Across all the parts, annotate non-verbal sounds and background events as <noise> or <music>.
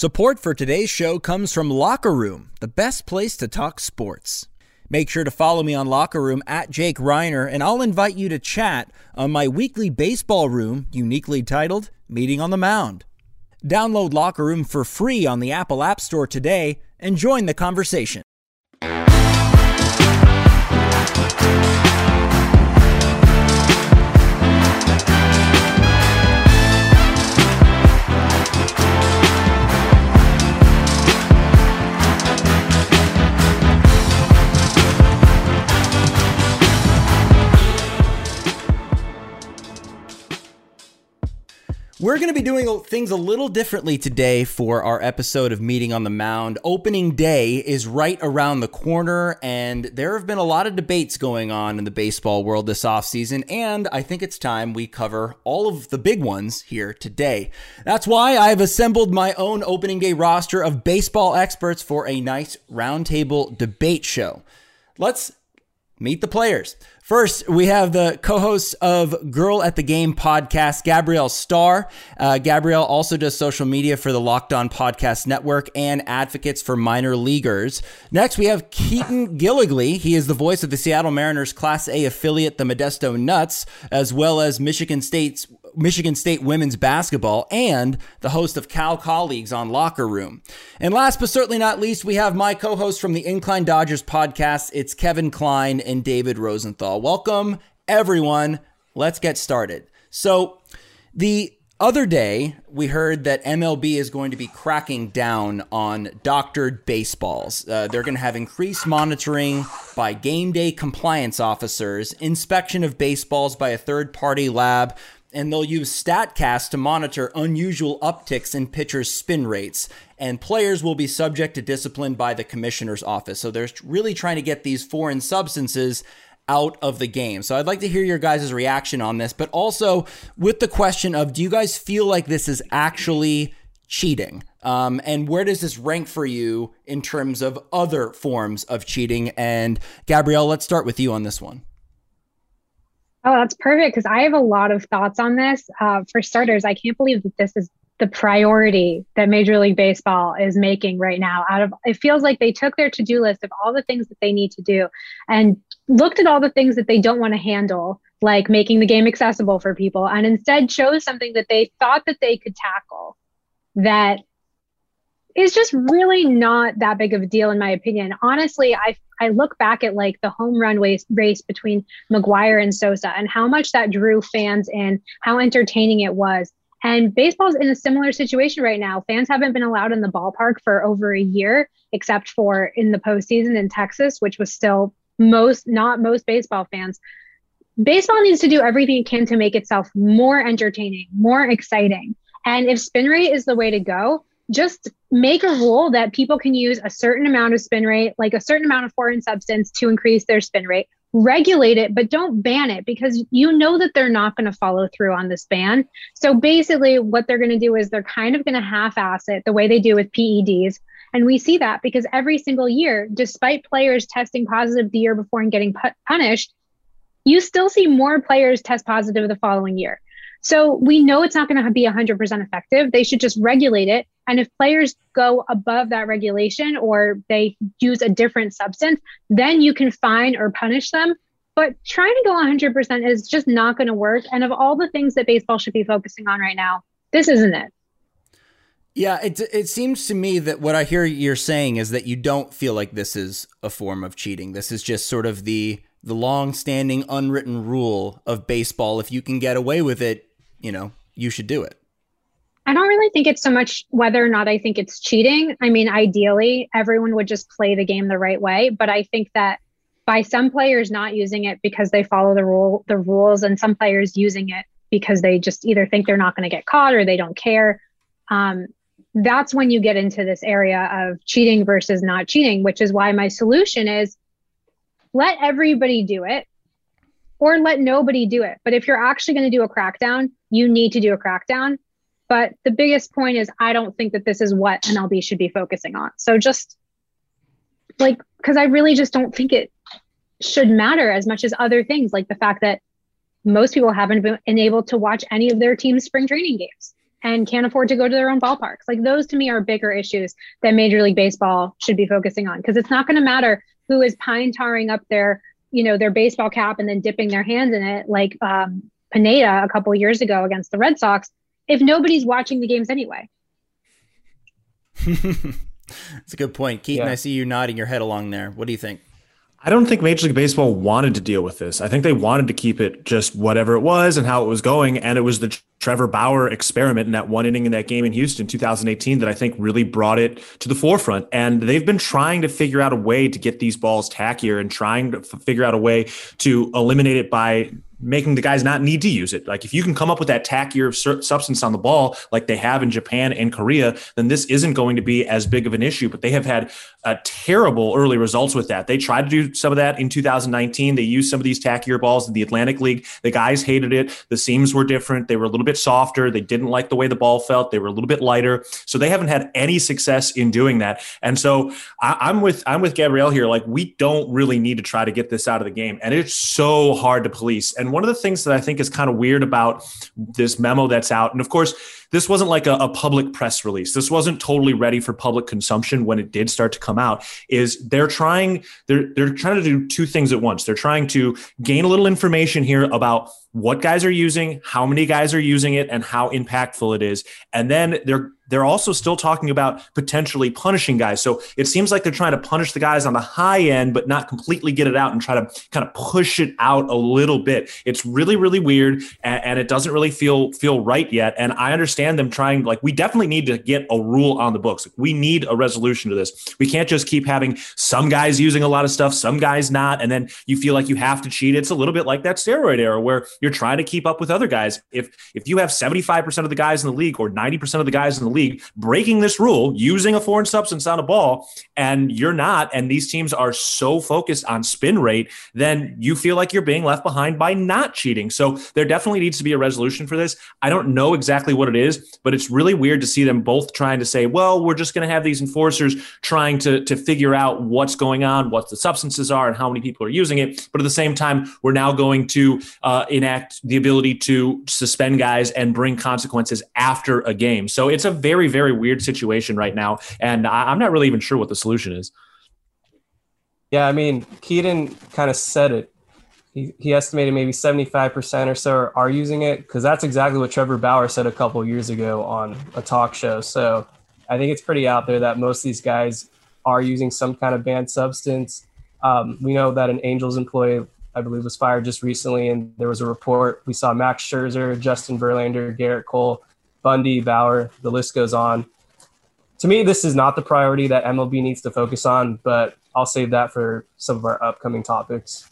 Support for today's show comes from Locker Room, the best place to talk sports. Make sure to follow me on Locker Room at Jake Reiner, and I'll invite you to chat on my weekly baseball room, uniquely titled Meeting on the Mound. Download Locker Room for free on the Apple App Store today and join the conversation. We're going to be doing things a little differently today for our episode of Meeting on the Mound. Opening day is right around the corner, and there have been a lot of debates going on in the baseball world this offseason, and I think it's time we cover all of the big ones here today. That's why I've assembled my own opening day roster of baseball experts for a nice roundtable debate show. Let's meet the players. First, we have the co-host of Girl at the Game podcast, Gabrielle Starr. Uh, Gabrielle also does social media for the Locked On Podcast Network and advocates for minor leaguers. Next, we have Keaton Gillogly. He is the voice of the Seattle Mariners Class A affiliate, the Modesto Nuts, as well as Michigan State's Michigan State women's basketball, and the host of Cal Colleagues on Locker Room. And last but certainly not least, we have my co host from the Incline Dodgers podcast. It's Kevin Klein and David Rosenthal. Welcome, everyone. Let's get started. So, the other day, we heard that MLB is going to be cracking down on doctored baseballs. Uh, they're going to have increased monitoring by game day compliance officers, inspection of baseballs by a third party lab, and they'll use StatCast to monitor unusual upticks in pitchers' spin rates. And players will be subject to discipline by the commissioner's office. So they're really trying to get these foreign substances out of the game. So I'd like to hear your guys' reaction on this, but also with the question of do you guys feel like this is actually cheating? Um, and where does this rank for you in terms of other forms of cheating? And Gabrielle, let's start with you on this one. Oh, that's perfect because I have a lot of thoughts on this. Uh, for starters, I can't believe that this is the priority that Major League Baseball is making right now. Out of it feels like they took their to-do list of all the things that they need to do and looked at all the things that they don't want to handle, like making the game accessible for people, and instead chose something that they thought that they could tackle that is just really not that big of a deal in my opinion. Honestly, I I look back at like the home run race, race between McGwire and Sosa and how much that drew fans in, how entertaining it was. And baseball's in a similar situation right now. Fans haven't been allowed in the ballpark for over a year, except for in the postseason in Texas, which was still most, not most baseball fans. Baseball needs to do everything it can to make itself more entertaining, more exciting. And if spin rate is the way to go, just make a rule that people can use a certain amount of spin rate, like a certain amount of foreign substance to increase their spin rate. Regulate it, but don't ban it because you know that they're not going to follow through on this ban. So basically, what they're going to do is they're kind of going to half ass it the way they do with PEDs. And we see that because every single year, despite players testing positive the year before and getting pu- punished, you still see more players test positive the following year. So we know it's not going to be 100% effective. They should just regulate it. And if players go above that regulation or they use a different substance, then you can fine or punish them. But trying to go 100% is just not going to work. And of all the things that baseball should be focusing on right now, this isn't it. Yeah, it it seems to me that what I hear you're saying is that you don't feel like this is a form of cheating. This is just sort of the the long-standing unwritten rule of baseball. If you can get away with it, you know, you should do it. I don't really think it's so much whether or not I think it's cheating. I mean, ideally, everyone would just play the game the right way, but I think that by some players not using it because they follow the rule the rules and some players using it because they just either think they're not going to get caught or they don't care. Um, that's when you get into this area of cheating versus not cheating, which is why my solution is let everybody do it or let nobody do it. But if you're actually going to do a crackdown, you need to do a crackdown. But the biggest point is, I don't think that this is what MLB should be focusing on. So just like, because I really just don't think it should matter as much as other things, like the fact that most people haven't been able to watch any of their team's spring training games. and can't afford to go to their own ballparks. Like those to me are bigger issues that Major League Baseball should be focusing on because it's not going to matter who is pine tarring up their, you know, their baseball cap and then dipping their hands in it like um, Pineda a couple years ago against the Red Sox if nobody's watching the games anyway. <laughs> That's a good point. Keaton, yeah. I see you nodding your head along there. What do you think? I don't think Major League Baseball wanted to deal with this. I think they wanted to keep it just whatever it was and how it was going. And it was the Trevor Bauer experiment in that one inning in that game in Houston 2018 that I think really brought it to the forefront. And they've been trying to figure out a way to get these balls tackier and trying to f- figure out a way to eliminate it by making the guys not need to use it. Like if you can come up with that tackier substance on the ball, like they have in Japan and Korea, then this isn't going to be as big of an issue. But they have had a terrible early results with that. They tried to do some of that in 2019. They used some of these tackier balls in the Atlantic League. The guys hated it. The seams were different. They were a little bit softer. They didn't like the way the ball felt. They were a little bit lighter. So they haven't had any success in doing that. And so I, am with I'm with Gabrielle here. Like we don't really need to try to get this out of the game, and it's so hard to police. And one of the things that I think is kind of weird about this memo that's out, and of course, this wasn't like a, a, public press release. This wasn't totally ready for public consumption when it did start to come out. Is they're trying they're they're trying to do two things at once. They're trying to gain a little information here about what guys are using, how many guys are using it, and how impactful it is. And then they're they're also still talking about potentially punishing guys. So it seems like they're trying to punish the guys on the high end, but not completely get it out and try to kind of push it out a little bit. It's really, really weird, and, and it doesn't really feel feel right yet. And I understand them trying. Like we definitely need to get a rule on the books. We need a resolution to this. We can't just keep having some guys using a lot of stuff, some guys not, and then you feel like you have to cheat. It's a little bit like that steroid era where you're trying to keep up with other guys. If if you have 75% of the guys in the league or 90% of the guys in the league league breaking this rule, using a foreign substance on a ball, and you're not, and these teams are so focused on spin rate, then you feel like you're being left behind by not cheating. So there definitely needs to be a resolution for this. I don't know exactly what it is, but it's really weird to see them both trying to say, well, we're just going to have these enforcers trying to, to figure out what's going on, what the substances are, and how many people are using it. But at the same time, we're now going to uh, enact the ability to suspend guys and bring consequences after a game. So it's a very very, very weird situation right now. And I, am not really even sure what the solution is. Yeah, I mean, Keaton kind of said it. He, he estimated maybe 75% or so are using it because that's exactly what Trevor Bauer said a couple years ago on a talk show. So I think it's pretty out there that most of these guys are using some kind of banned substance. Um, we know that an Angels employee, I believe, was fired just recently, and there was a report. We saw Max Scherzer, Justin Verlander, Gerrit Cole Bundy, Bauer, the list goes on. To me, this is not the priority that MLB needs to focus on, but I'll save that for some of our upcoming topics.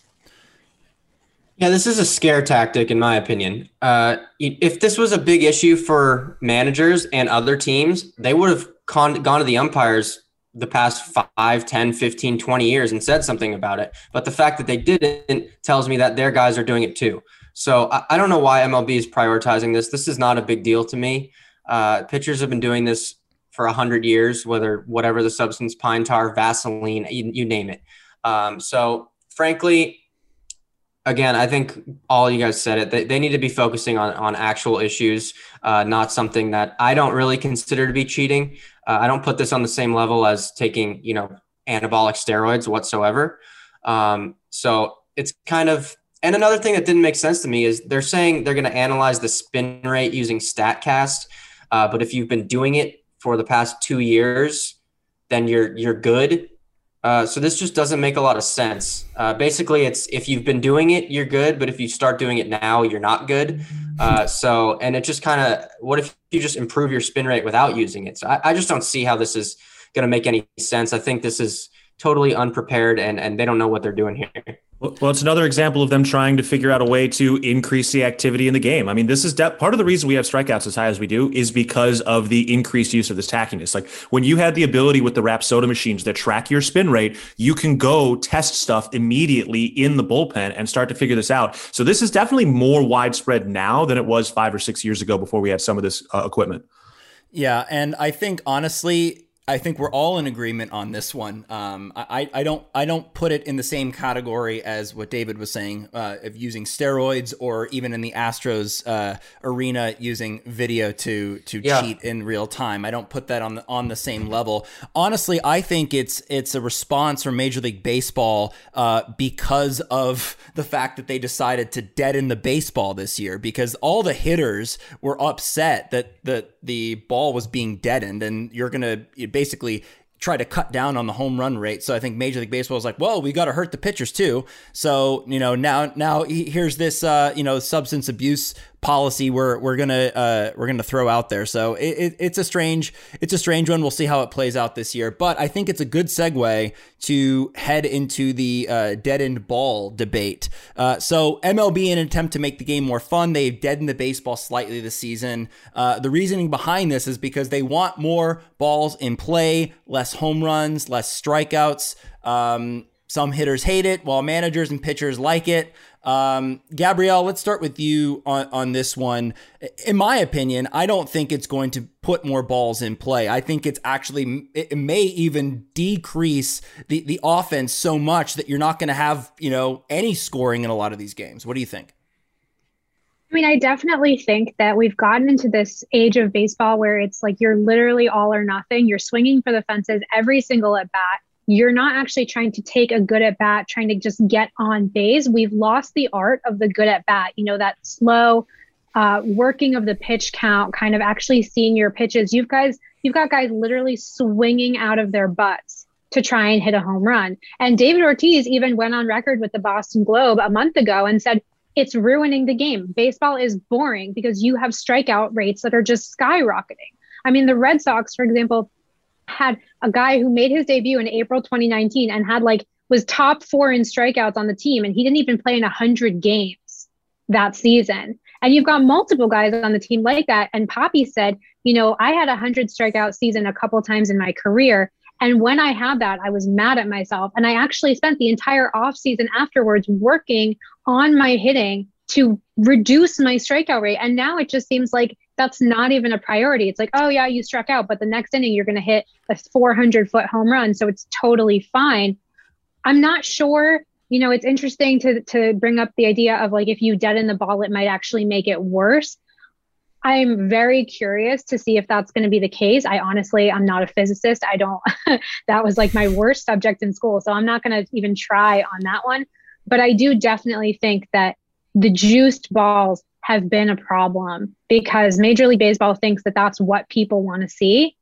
Yeah, this is a scare tactic, in my opinion. Uh, if this was a big issue for managers and other teams, they would have con- gone to the umpires the past 5, 10, 15, 20 years and said something about it. But the fact that they didn't tells me that their guys are doing it too. So I, I don't know why MLB is prioritizing this. This is not a big deal to me. Uh, pitchers have been doing this for a hundred years, whether whatever the substance, pine tar, Vaseline, you, you name it. Um, so frankly, again, I think all you guys said it. They, they need to be focusing on on actual issues, uh, not something that I don't really consider to be cheating. Uh, I don't put this on the same level as taking you know anabolic steroids whatsoever. Um, so it's kind of and another thing that didn't make sense to me is they're saying they're going to analyze the spin rate using Statcast, uh, but if you've been doing it for the past two years, then you're you're good. Uh, so this just doesn't make a lot of sense. Uh, basically, it's if you've been doing it, you're good, but if you start doing it now, you're not good. Uh, so, and it just kind of, what if you just improve your spin rate without using it? So I, I just don't see how this is going to make any sense. I think this is totally unprepared and and they don't know what they're doing here. Well, it's another example of them trying to figure out a way to increase the activity in the game. I mean, this is de- part of the reason we have strikeouts as high as we do is because of the increased use of this tackiness. Like when you had the ability with the Rapsodo machines that track your spin rate, you can go test stuff immediately in the bullpen and start to figure this out. So this is definitely more widespread now than it was five or six years ago before we had some of this uh, equipment. Yeah, and I think honestly, I think we're all in agreement on this one. Um, I, I don't I don't put it in the same category as what David was saying uh, of using steroids or even in the Astros uh, arena using video to to yeah. cheat in real time. I don't put that on the on the same level. Honestly, I think it's it's a response from Major League Baseball uh, because of the fact that they decided to deaden the baseball this year because all the hitters were upset that the the ball was being deadened and you're gonna basically try to cut down on the home run rate. So I think Major League Baseball is like, well, we got to hurt the pitchers too. So you know now now here's this uh, you know substance abuse policy we're we're gonna uh, we're gonna throw out there. So it, it, it's a strange it's a strange one. We'll see how it plays out this year. But I think it's a good segue to head into the uh, deadened ball debate. Uh, so MLB, in an attempt to make the game more fun, they've deadened the baseball slightly this season. Uh, the reasoning behind this is because they want more balls in play, less home runs, less strikeouts. Um, some hitters hate it, while managers and pitchers like it. Um, Gabrielle, let's start with you on, on this one. In my opinion, I don't think it's going to put more balls in play. I think it's actually, it may even decrease the, the offense so much that you're not going to have, you know, any scoring in a lot of these games. What do you think? I mean, I definitely think that we've gotten into this age of baseball where it's like you're literally all or nothing. You're swinging for the fences every single at bat you're not actually trying to take a good at bat, trying to just get on base. We've lost the art of the good at bat, you know, that slow uh, working of the pitch count, kind of actually seeing your pitches. You've guys, you've got guys literally swinging out of their butts to try and hit a home run. And David Ortiz even went on record with the Boston Globe a month ago and said, it's ruining the game. Baseball is boring because you have strikeout rates that are just skyrocketing. I mean, the Red Sox, for example, had a guy who made his debut in April 2019 and had like was top four in strikeouts on the team, and he didn't even play in a hundred games that season. And you've got multiple guys on the team like that. And Papi said, you know, I had a hundred strikeout season a couple times in my career. And when I had that, I was mad at myself. And I actually spent the entire off season afterwards working on my hitting to reduce my strikeout rate. And now it just seems like that's not even a priority. It's like, oh yeah, you struck out, but the next inning you're going to hit a 400 foot home run, so it's totally fine. I'm not sure. You know, it's interesting to to bring up the idea of like if you deaden the ball, it might actually make it worse. I'm very curious to see if that's going to be the case. I honestly, I'm not a physicist. I don't. <laughs> that was like my worst subject in school, so I'm not going to even try on that one. But I do definitely think that the juiced balls have been a problem because Major League Baseball thinks that that's what people want to see.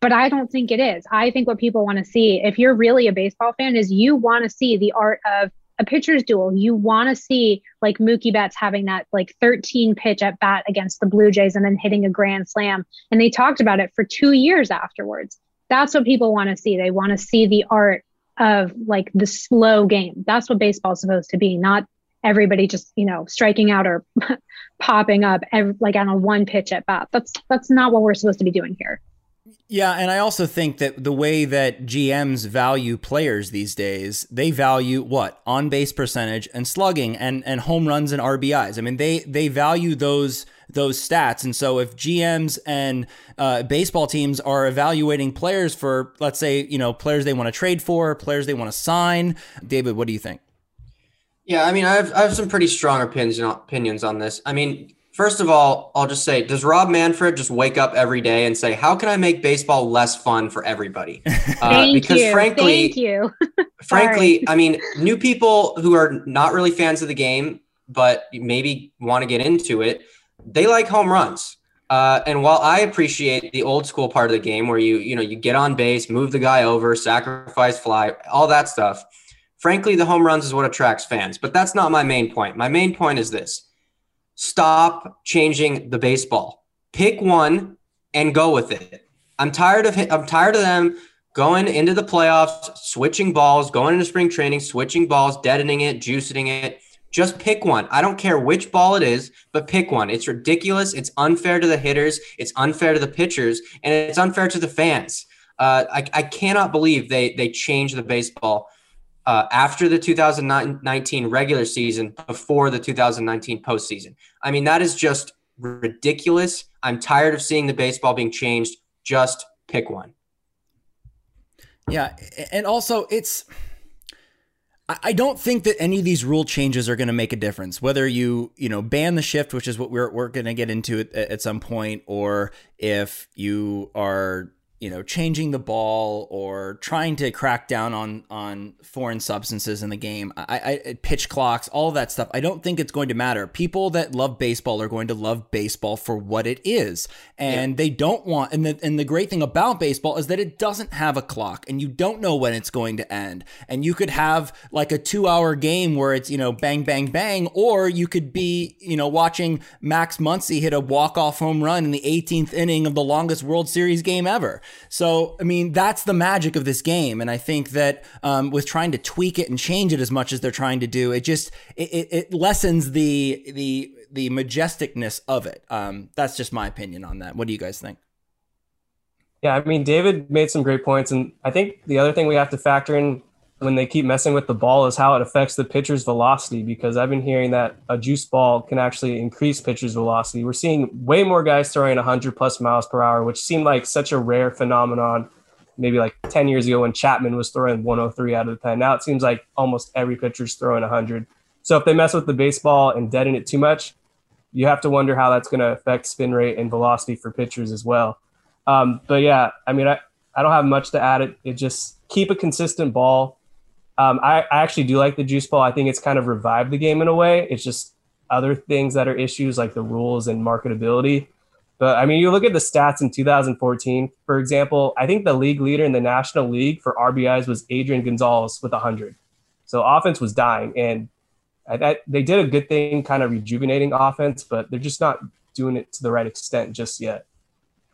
But I don't think it is. I think what people want to see, if you're really a baseball fan, is you want to see the art of a pitcher's duel. You want to see like Mookie Betts having that like 13 pitch at bat against the Blue Jays and then hitting a grand slam. And they talked about it for two years afterwards. That's what people want to see. They want to see the art of like the slow game. That's what baseball is supposed to be, not everybody just you know striking out or <laughs> popping up every, like on a one pitch at bat. That's that's not what we're supposed to be doing here. Yeah, and I also think that the way that GMs value players these days, they value what on base percentage and slugging and and home runs and RBIs. I mean, they they value those those stats. And so if GMs and uh, baseball teams are evaluating players for, let's say, you know, players they want to trade for, players they want to sign, David, what do you think? Yeah, I mean, I have I have some pretty strong opinions opinions on this. I mean, first of all, I'll just say, does Rob Manfred just wake up every day and say, "How can I make baseball less fun for everybody?" <laughs> Uh, Thank because you. frankly, Thank you. <laughs> frankly, I mean, new people who are not really fans of the game, but maybe want to get into it, they like home runs. Uh, and while I appreciate the old school part of the game where you you know you get on base, move the guy over, sacrifice fly, all that stuff Frankly, the home runs is what attracts fans, but that's not my main point. My main point is this stop changing the baseball. Pick one and go with it. I'm tired of I'm tired of them going into the playoffs, switching balls, going into spring training, switching balls, deadening it, juicing it. Just pick one. I don't care which ball it is, but pick one. It's ridiculous. It's unfair to the hitters. It's unfair to the pitchers, and it's unfair to the fans. Uh, I, I cannot believe they they changed the baseball uh, after the 2019 regular season, before the 2019 postseason. I mean, that is just ridiculous. I'm tired of seeing the baseball being changed. Just pick one. Yeah, and also it's. I don't think that any of these rule changes are going to make a difference. Whether you you know ban the shift, which is what we're we're going to get into at, at some point, or if you are you know changing the ball or trying to crack down on on foreign substances in the game. I, I pitch clocks all that stuff. I don't think it's going to matter. People that love baseball are going to love baseball for what it is. And yeah. they don't want and the, and the great thing about baseball is that it doesn't have a clock and you don't know when it's going to end. And you could have like a two hour game where it's you know bang bang bang or you could be you know watching max muncy hit a walk-off home run in the 18th inning of the longest world series game ever so, I mean, that's the magic of this game. And I think that um, with trying to tweak it and change it as much as they're trying to do, it just it, it lessens the the the majesticness of it. Um, that's just my opinion on that. What do you guys think? Yeah, I mean, David made some great points, and I think the other thing we have to factor in when they keep messing with the ball is how it affects the pitcher's velocity because I've been hearing that a juice ball can actually increase pitcher's velocity. We're seeing way more guys throwing 100 plus miles per hour, which seemed like such a rare phenomenon maybe like 10 years ago when Chapman was throwing 103 out of the pen. Now it seems like almost every pitcher's throwing 100. So if they mess with the baseball and deaden it too much, you have to wonder how that's going to affect spin rate and velocity for pitchers as well. Um, but yeah, I mean, I, I don't have much to add. It, it just keep a consistent ball um, I, I actually do like the juice ball. I think it's kind of revived the game in a way. It's just other things that are issues like the rules and marketability. But I mean, you look at the stats in 2014, for example, I think the league leader in the National League for RBIs was Adrian Gonzalez with 100. So offense was dying. And I, they did a good thing kind of rejuvenating offense, but they're just not doing it to the right extent just yet.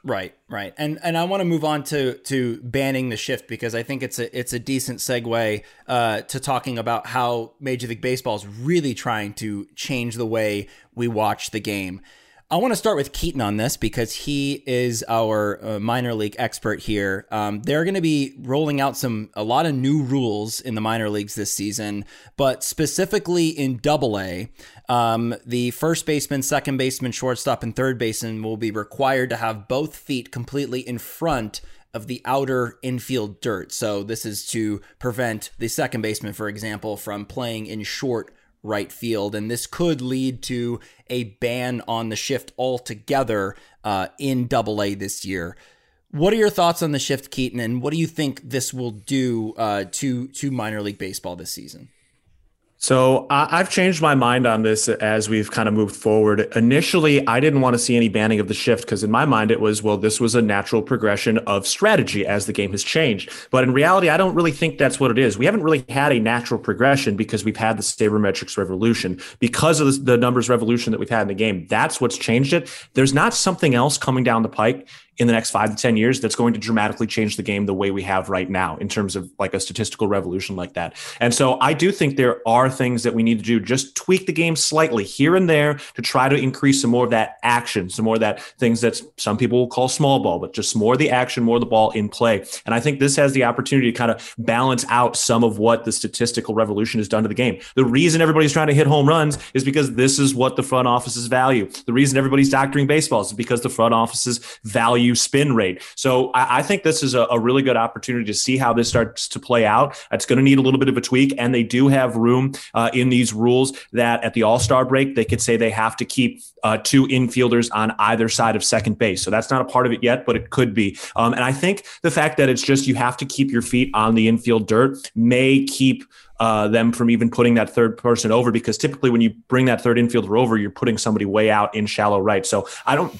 Right, right, and and I want to move on to to banning the shift because I think it's a it's a decent segue uh, to talking about how Major League Baseball is really trying to change the way we watch the game. I want to start with Keaton on this because he is our uh, minor league expert here. Um, they're going to be rolling out some a lot of new rules in the minor leagues this season, but specifically in Double A, um, the first baseman, second baseman, shortstop, and third baseman will be required to have both feet completely in front of the outer infield dirt. So this is to prevent the second baseman, for example, from playing in short right field. And this could lead to a ban on the shift altogether uh, in Double A this year. What are your thoughts on the shift, Keaton, and what do you think this will do uh, to to minor league baseball this season? So I've changed my mind on this as we've kind of moved forward. Initially, I didn't want to see any banning of the shift because in my mind it was, well, this was a natural progression of strategy as the game has changed. But in reality, I don't really think that's what it is. We haven't really had a natural progression because we've had the sabermetrics revolution because of the numbers revolution that we've had in the game. That's what's changed it. There's not something else coming down the pike in the next five to 10 years that's going to dramatically change the game the way we have right now in terms of like a statistical revolution like that. And so I do think there are things that we need to do, just tweak the game slightly here and there to try to increase some more of that action, some more of that things that some people will call small ball, but just more the action, more the ball in play. And I think this has the opportunity to kind of balance out some of what the statistical revolution has done to the game. The reason everybody's trying to hit home runs is because this is what the front offices value. The reason everybody's doctoring baseballs is because the front offices value value spin rate. So I, I think this is a, a, really good opportunity to see how this starts to play out. It's going to need a little bit of a tweak, and they do have room uh, in these rules that at the All Star break they could say they have to keep uh, two infielders on either side of second base. So that's not a part of it yet, but it could be. Um, and I think the fact that it's just you have to keep your feet on the infield dirt may keep. Uh, them from even putting that third person over because typically when you bring that third infielder over, you're putting somebody way out in shallow right. So I don't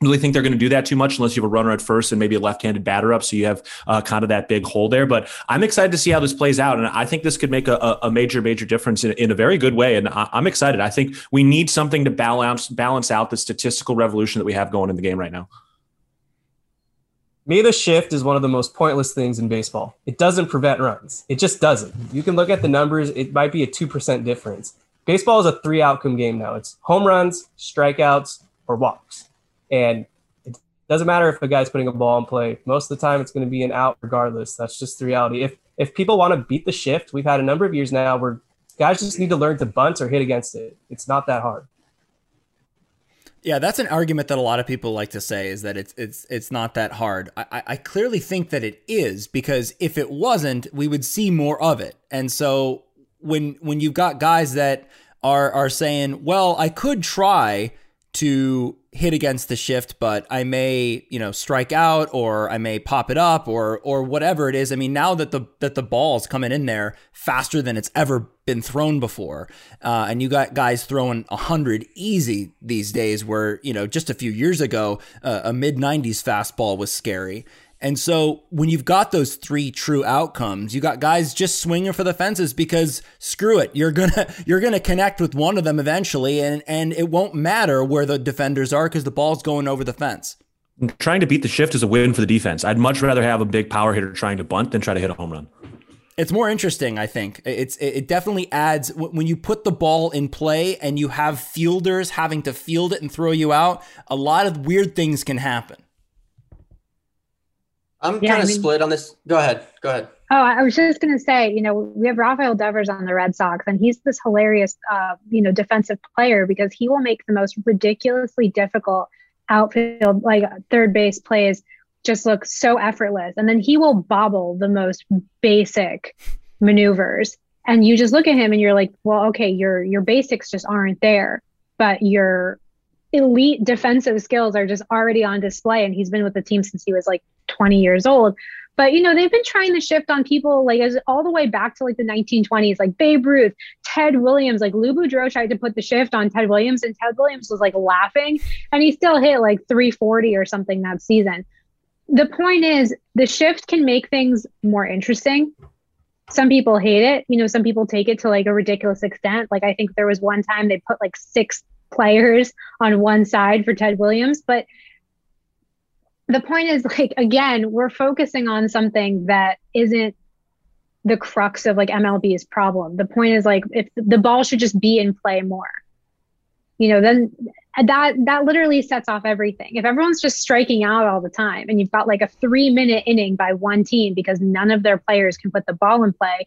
really think they're going to do that too much unless you have a runner at first and maybe a left-handed batter up, so you have uh, kind of that big hole there. But I'm excited to see how this plays out, and I think this could make a, a major, major difference in, in, a very good way. And I, am excited. I think we need something to balance balance out the statistical revolution that we have going in the game right now. The shift is one of the most pointless things in baseball. It doesn't prevent runs. It just doesn't. You can look at the numbers. It might be a two percent difference. Baseball is a three outcome game now. It's home runs, strikeouts, or walks and it doesn't matter if a guy's putting a ball in play. Most of the time, it's going to be an out regardless. That's just the reality. If if people want to beat the shift, we've had a number of years now where guys just need to learn to bunt or hit against it. It's not that hard. Yeah, that's an argument that a lot of people like to say is that it's it's it's not that hard. I, I clearly think that it is because if it wasn't, we would see more of it. And so when when you've got guys that are are saying, well, I could try to hit against the shift, but I may, you know, strike out or I may pop it up or or whatever it is. I mean, now that the that the ball's coming in there faster than it's ever been thrown before, uh, and you got guys throwing a hundred easy these days, where you know just a few years ago uh, a mid '90s fastball was scary. And so when you've got those three true outcomes, you got guys just swinging for the fences because screw it, you're gonna <laughs> you're gonna connect with one of them eventually, and and it won't matter where the defenders are because the ball's going over the fence. Trying to beat the shift is a win for the defense. I'd much rather have a big power hitter trying to bunt than try to hit a home run. It's more interesting, I think. It's it definitely adds when you put the ball in play and you have fielders having to field it and throw you out. A lot of weird things can happen. I'm yeah, kind of I mean, split on this. Go ahead. Go ahead. Oh, I was just going to say, you know, we have Rafael Devers on the Red Sox, and he's this hilarious, uh, you know, defensive player because he will make the most ridiculously difficult outfield, like third base plays, just look so effortless. And then he will bobble the most basic maneuvers, and you just look at him and you're like, well, okay, your your basics just aren't there, but your elite defensive skills are just already on display. And he's been with the team since he was like 20 years old. But you know, they've been trying to shift on people like as all the way back to like the 1920s, like Babe Ruth, Ted Williams, like Lou Boudreau tried to put the shift on Ted Williams, and Ted Williams was like laughing, and he still hit like 340 or something that season. The point is, the shift can make things more interesting. Some people hate it. You know, some people take it to like a ridiculous extent. Like I think there was one time they put like six players on one side for Ted Williams, but the point is like again we're focusing on something that isn't the crux of like mlb's problem. The point is like if the ball should just be in play more. You know then that that literally sets off everything. If everyone's just striking out all the time and you've got like a three minute inning by one team because none of their players can put the ball in play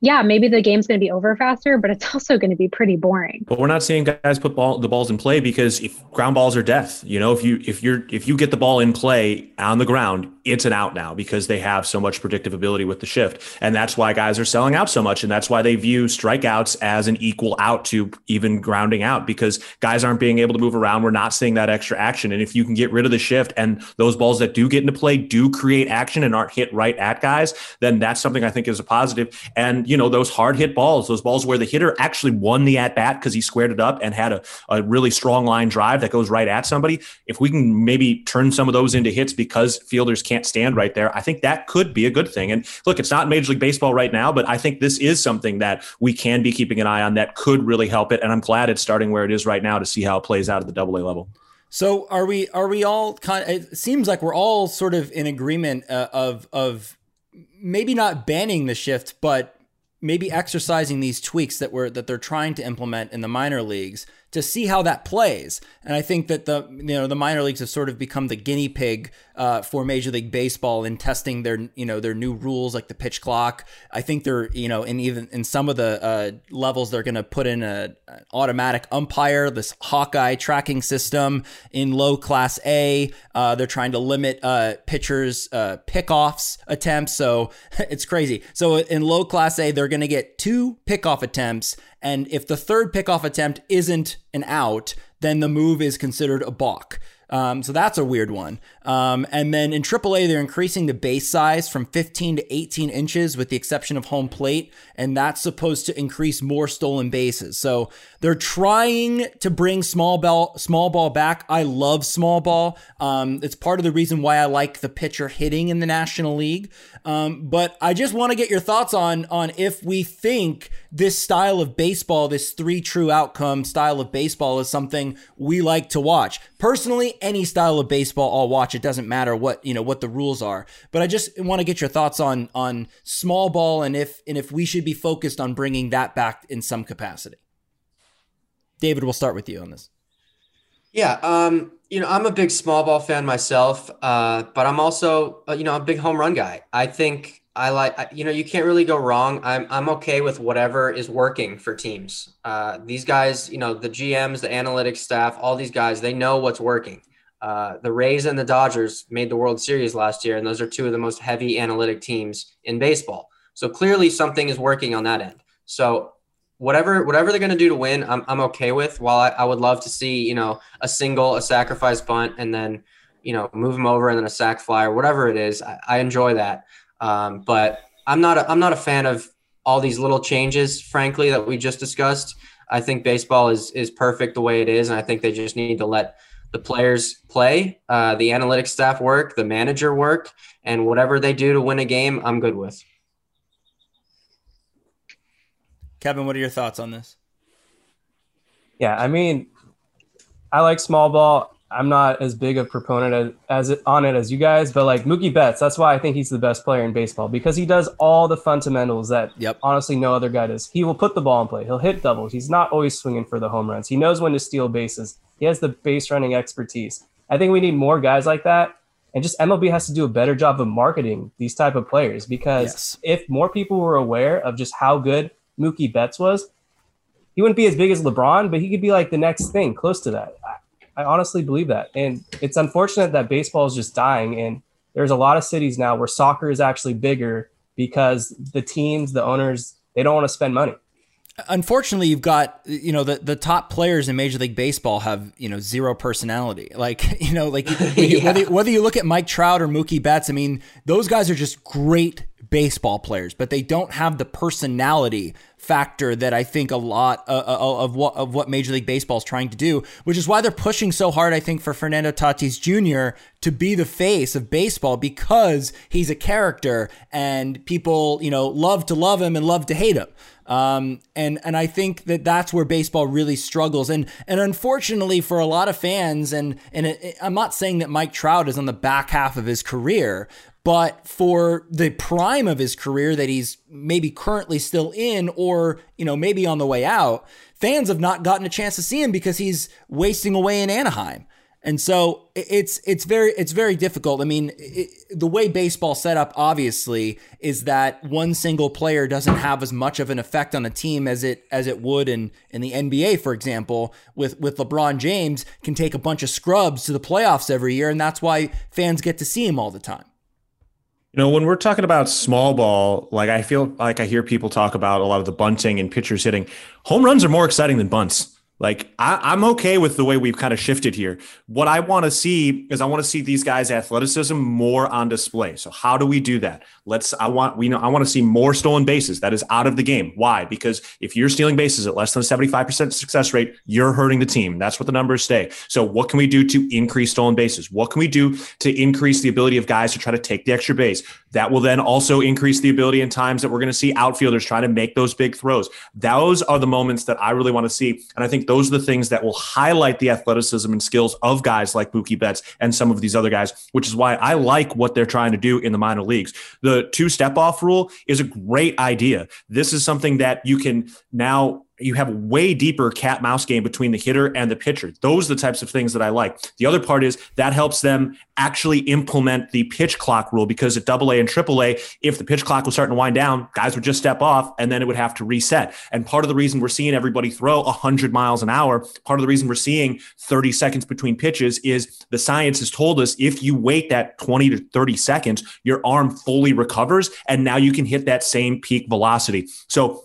yeah, maybe the game's going to be over faster, but it's <laughs> also going to be pretty boring. But we're not seeing guys put ball, the balls in play because if ground balls are death, you know, if you if you're if you get the ball in play on the ground, it's an out now because they have so much predictive ability with the shift, and that's why guys are selling out so much, and that's why they view strikeouts as an equal out to even grounding out because guys aren't being able to move around. We're not seeing that extra action, and if you can get rid of the shift and those balls that do get into play do create action and aren't hit right at guys, then that's something I think is a. And you know, those hard hit balls, those balls where the hitter actually won the at bat because he squared it up and had a, a really strong line drive that goes right at somebody. If we can maybe turn some of those into hits because fielders can't stand right there, I think that could be a good thing. And look, it's not Major League Baseball right now, but I think this is something that we can be keeping an eye on that could really help it. And I'm glad it's starting where it is right now to see how it plays out at the double A level. So are we? Are we all kind? Of, it seems like we're all sort of in agreement uh, of of maybe not banning the shift, but maybe exercising these tweaks that were that they're trying to implement in the minor leagues to see how that plays. And I think that the you know the minor leagues have sort of become the guinea pig uh, for Major League Baseball in testing their you know their new rules like the pitch clock. I think they're you know in even in some of the uh, levels they're going to put in a, an automatic umpire, this Hawkeye tracking system in low class A. Uh, they're trying to limit uh, pitchers uh, pickoffs attempts, so <laughs> it's crazy. So in low class A, they're going to get two pickoff attempts and if the third pickoff attempt isn't an out, then the move is considered a balk. Um, so that's a weird one. Um, and then in AAA, they're increasing the base size from 15 to 18 inches, with the exception of home plate, and that's supposed to increase more stolen bases. So they're trying to bring small ball, small ball back. I love small ball. Um, it's part of the reason why I like the pitcher hitting in the National League. Um, but I just want to get your thoughts on on if we think this style of baseball, this three true outcome style of baseball, is something we like to watch. Personally, any style of baseball I'll watch. It doesn't matter what you know what the rules are. But I just want to get your thoughts on on small ball and if and if we should be focused on bringing that back in some capacity. David, we'll start with you on this. Yeah, um, you know, I'm a big small ball fan myself, uh, but I'm also, uh, you know, a big home run guy. I think I like, you know, you can't really go wrong. I'm, I'm okay with whatever is working for teams. Uh, these guys, you know, the GMs, the analytics staff, all these guys, they know what's working. Uh, the Rays and the Dodgers made the World Series last year, and those are two of the most heavy analytic teams in baseball. So clearly, something is working on that end. So whatever whatever they're going to do to win, I'm, I'm okay with. While I, I would love to see you know a single, a sacrifice bunt, and then you know move them over and then a sac fly or whatever it is. I, I enjoy that, um, but I'm not a, I'm not a fan of all these little changes. Frankly, that we just discussed. I think baseball is is perfect the way it is, and I think they just need to let the players play, uh, the analytics staff work, the manager work, and whatever they do to win a game, I'm good with. Kevin, what are your thoughts on this? Yeah, I mean, I like small ball. I'm not as big a proponent as, as it, on it as you guys, but like Mookie Betts, that's why I think he's the best player in baseball because he does all the fundamentals that yep. honestly no other guy does. He will put the ball in play. He'll hit doubles. He's not always swinging for the home runs. He knows when to steal bases. He has the base running expertise. I think we need more guys like that. And just MLB has to do a better job of marketing these type of players because yes. if more people were aware of just how good Mookie Betts was, he wouldn't be as big as LeBron, but he could be like the next thing close to that. I, I honestly believe that. And it's unfortunate that baseball is just dying. And there's a lot of cities now where soccer is actually bigger because the teams, the owners, they don't want to spend money unfortunately you've got you know the, the top players in major league baseball have you know zero personality <laughs> like you know like <laughs> yeah. whether, whether you look at mike trout or mookie betts i mean those guys are just great baseball players but they don't have the personality factor that i think a lot uh, uh of what of what major league baseball is trying to do which is why they're pushing so hard i think for fernando tatis jr to be the face of baseball because he's a character and people you know love to love him and love to hate him um, and and I think that that's where baseball really struggles. And and unfortunately for a lot of fans, and and it, I'm not saying that Mike Trout is on the back half of his career, but for the prime of his career that he's maybe currently still in, or you know maybe on the way out, fans have not gotten a chance to see him because he's wasting away in Anaheim. And so it's it's very it's very difficult. I mean, it, the way baseball set up obviously is that one single player doesn't have as much of an effect on a team as it as it would in in the NBA, for example, with with LeBron James can take a bunch of scrubs to the playoffs every year, and that's why fans get to see him all the time. You know, when we're talking about small ball, like I feel like I hear people talk about a lot of the bunting and pitchers hitting. Home runs are more exciting than bunts. Like I, am okay with the way we've kind of shifted here. What I want to see is I want to see these guys' athleticism more on display. So how do we do that? Let's. I want we know I want to see more stolen bases. That is out of the game. Why? Because if you're stealing bases at less than a 75% success rate, you're hurting the team. That's what the numbers say. So what can we do to increase stolen bases? What can we do to increase the ability of guys to try to take the extra base? That will then also increase the ability in times that we're going to see outfielders trying to make those big throws. Those are the moments that I really want to see, and I think those are the things that will highlight the athleticism and skills of guys like Mookie Betts and some of these other guys, which is why I like what they're trying to do in the minor leagues. The two step off rule is a great idea. This is something that you can now you have a way deeper cat mouse game between the hitter and the pitcher. Those are the types of things that I like. The other part is that helps them actually implement the pitch clock rule because at double A and triple A, if the pitch clock was starting to wind down, guys would just step off and then it would have to reset. And part of the reason we're seeing everybody throw 100 miles an hour, part of the reason we're seeing 30 seconds between pitches is the science has told us if you wait that 20 to 30 seconds, your arm fully recovers and now you can hit that same peak velocity. So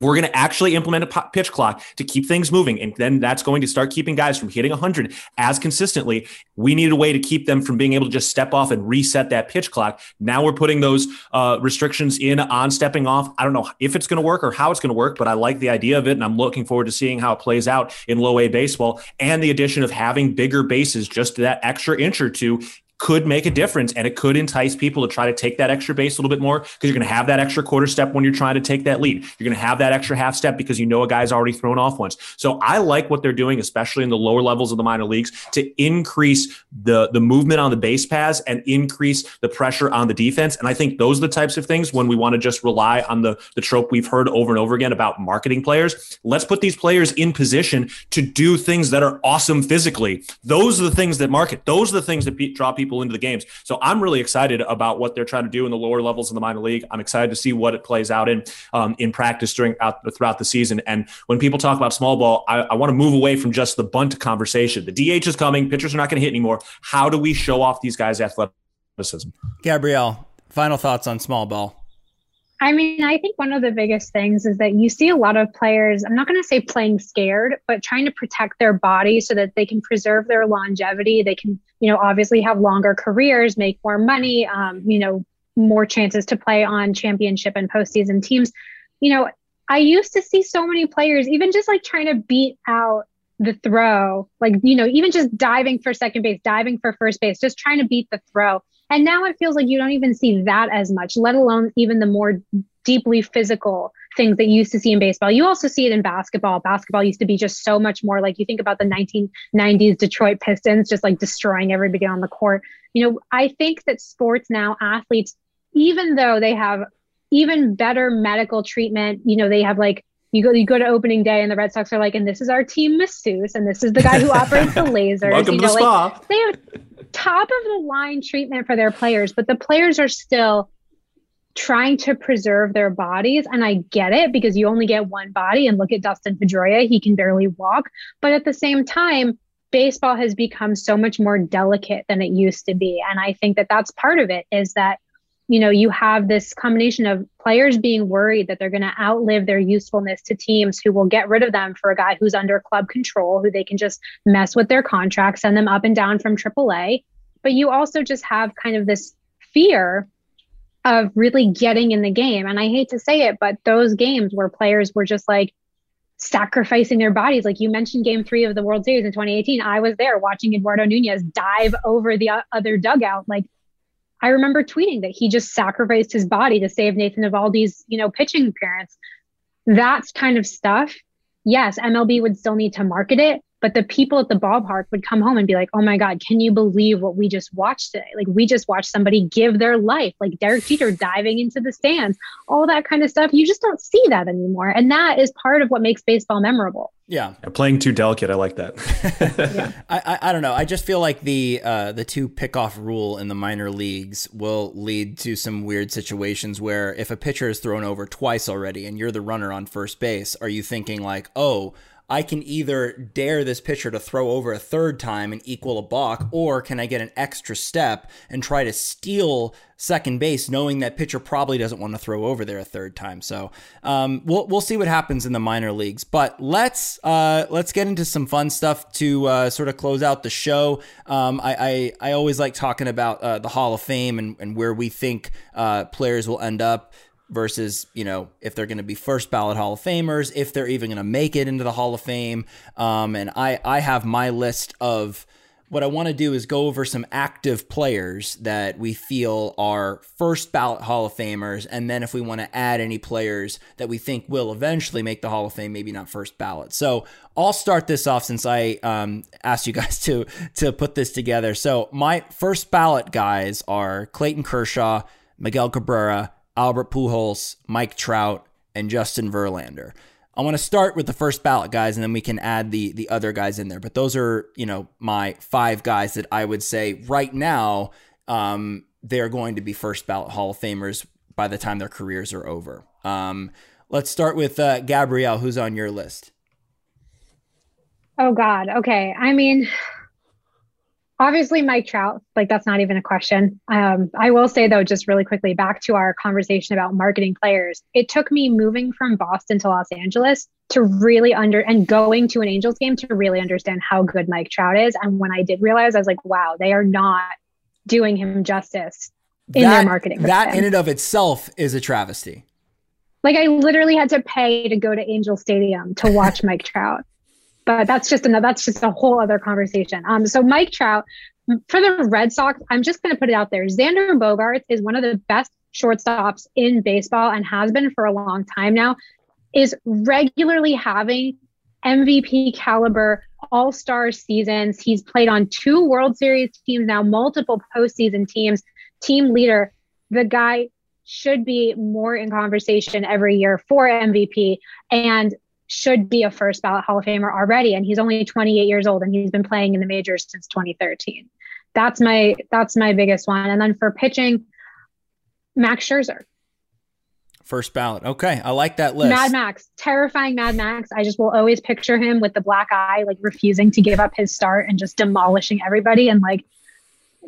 we're going to actually implement a pitch clock to keep things moving. And then that's going to start keeping guys from hitting 100 as consistently. We need a way to keep them from being able to just step off and reset that pitch clock. Now we're putting those uh, restrictions in on stepping off. I don't know if it's going to work or how it's going to work, but I like the idea of it. And I'm looking forward to seeing how it plays out in low A baseball and the addition of having bigger bases, just that extra inch or two could make a difference and it could entice people to try to take that extra base a little bit more because you're going to have that extra quarter step when you're trying to take that lead. You're going to have that extra half step because you know a guy's already thrown off once. So I like what they're doing, especially in the lower levels of the minor leagues, to increase the the movement on the base paths and increase the pressure on the defense. And I think those are the types of things when we want to just rely on the the trope we've heard over and over again about marketing players. Let's put these players in position to do things that are awesome physically. Those are the things that market. Those are the things that draw people people into the games. So I'm really excited about what they're trying to do in the lower levels of the minor league. I'm excited to see what it plays out in um, in practice during out, throughout the season. And when people talk about small ball, I, I want to move away from just the bunt conversation. The DH is coming, pitchers are not going to hit anymore. How do we show off these guys' athleticism? Gabrielle, final thoughts on small ball. I mean, I think one of the biggest things is that you see a lot of players, I'm not going to say playing scared, but trying to protect their body so that they can preserve their longevity. They can, you know, obviously have longer careers, make more money, um, you know, more chances to play on championship and postseason teams. You know, I used to see so many players, even just like trying to beat out the throw, like, you know, even just diving for second base, diving for first base, just trying to beat the throw. And now it feels like you don't even see that as much, let alone even the more deeply physical things that you used to see in baseball. You also see it in basketball. Basketball used to be just so much more like you think about the 1990s Detroit Pistons just like destroying everybody on the court. You know, I think that sports now athletes even though they have even better medical treatment, you know, they have like you go you go to opening day and the Red Sox are like, and this is our team masseuse, and this is the guy who operates the <laughs> lasers. Welcome you know, to the like, spa. They have top of the line treatment for their players, but the players are still trying to preserve their bodies. And I get it because you only get one body. And look at Dustin Pedroia, he can barely walk. But at the same time, baseball has become so much more delicate than it used to be. And I think that that's part of it is that you know, you have this combination of players being worried that they're going to outlive their usefulness to teams who will get rid of them for a guy who's under club control, who they can just mess with their contract, send them up and down from AAA. But you also just have kind of this fear of really getting in the game. And I hate to say it, but those games where players were just like, sacrificing their bodies. Like you mentioned, game three of the World Series in 2018, I was there watching Eduardo Nunez dive over the other dugout. Like I remember tweeting that he just sacrificed his body to save Nathan Eovaldi's, you know, pitching appearance. That's kind of stuff. Yes, MLB would still need to market it, but the people at the ballpark would come home and be like, oh my God, can you believe what we just watched today? Like, we just watched somebody give their life, like Derek Jeter diving into the stands, all that kind of stuff. You just don't see that anymore. And that is part of what makes baseball memorable. Yeah. yeah playing too delicate. I like that. <laughs> yeah. I, I, I don't know. I just feel like the uh, the two pick off rule in the minor leagues will lead to some weird situations where if a pitcher is thrown over twice already and you're the runner on first base, are you thinking like, oh, I can either dare this pitcher to throw over a third time and equal a balk, or can I get an extra step and try to steal second base, knowing that pitcher probably doesn't want to throw over there a third time. So um, we'll we'll see what happens in the minor leagues. But let's uh, let's get into some fun stuff to uh, sort of close out the show. Um, I, I, I always like talking about uh, the Hall of Fame and, and where we think uh, players will end up versus you know if they're going to be first ballot Hall of Famers, if they're even going to make it into the Hall of Fame. Um, and I I have my list of what I want to do is go over some active players that we feel are first ballot Hall of Famers, and then if we want to add any players that we think will eventually make the Hall of Fame, maybe not first ballot. So I'll start this off since I um, asked you <laughs> guys to to put this together. So my first ballot guys are Clayton Kershaw, Miguel Cabrera, Albert Pujols, Mike Trout, and Justin Verlander. I want to start with the first ballot guys, and then we can add the the other guys in there. But those are you know my five guys that I would say right now um, they're going to be first ballot Hall of Famers by the time their careers are over. Um, let's start with uh, Gabrielle, who's on your list. Oh God. Okay. I mean, obviously Mike Trout, like that's not even a question. Um, I will say though, just really quickly back to our conversation about marketing players. It took me moving from Boston to Los Angeles to really under and going to an Angels game to really understand how good Mike Trout is. And when I did realize, I was like, wow, they are not doing him justice in that, their marketing. That in and of itself is a travesty. Like I literally had to pay to go to Angel Stadium to watch Mike Trout but that's just another that's just a whole other conversation. Um, so Mike Trout for the Red Sox, I'm just going to put it out there. Xander Bogaerts is one of the best shortstops in baseball and has been for a long time now. Is regularly having MVP caliber all star seasons. He's played on two World Series teams now, multiple postseason teams, team leader. The guy should be more in conversation every year for MVP. And should be a first ballot Hall of Famer already. And he's only 28 years old and he's been playing in the majors since 2013. that's my that's my biggest one. And then for pitching, Max Scherzer. First ballot. Okay, I like that list. Mad Max, terrifying Mad Max. I just will always picture him with the black eye, like refusing to give up his start and just demolishing everybody. And like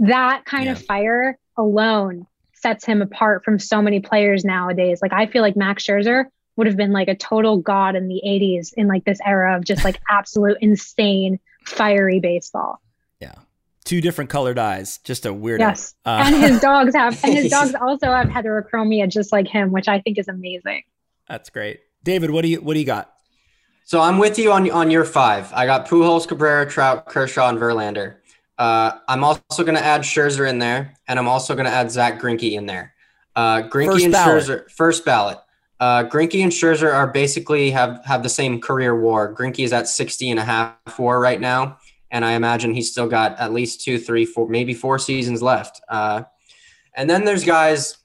that kind Yeah. of fire alone sets him apart from so many players nowadays. Like I feel like Max Scherzer would have been like a total god in the 80s in like this era of just like <laughs> absolute insane fiery baseball. Yeah. Two different colored eyes. Just a weirdo. Yes. Uh, and his dogs have and his dogs <laughs> also have heterochromia just like him, which I think is amazing. that's great. David, what do you what do you got? So I'm with you on on your five. I got Pujols, Cabrera, Trout, Kershaw, and Verlander. Uh, I'm also going to add Scherzer in there, and I'm also going to add Zack Greinke in there. Uh, Greinke First and ballot. Scherzer, first ballot. Uh, Greinke and Scherzer are basically have have the same career WAR. Greinke is at 60 and a half WAR right now, and I imagine he's still got at least two, three, four, maybe four seasons left. Uh, and then there's guys,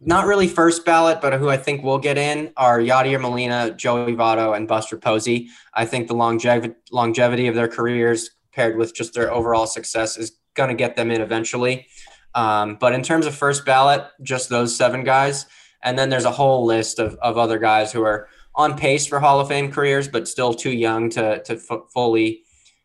not really first ballot, but who I think will get in are Yadier Molina, Joey Votto, and Buster Posey. I think the longevity longevity of their careers paired with just their overall success is going to get them in eventually. Um, but in terms of first ballot, just those seven guys. And then there's a whole list of, of other guys who are on pace for Hall of Fame careers, but still too young to, to f- fully,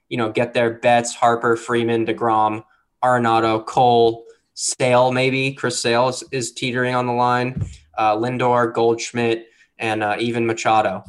you know, get their bets. Harper, Freeman, DeGrom, Arenado, Cole, Sale, maybe Chris Sale is, is teetering on the line. Uh, Lindor, Goldschmidt, and uh, even Machado.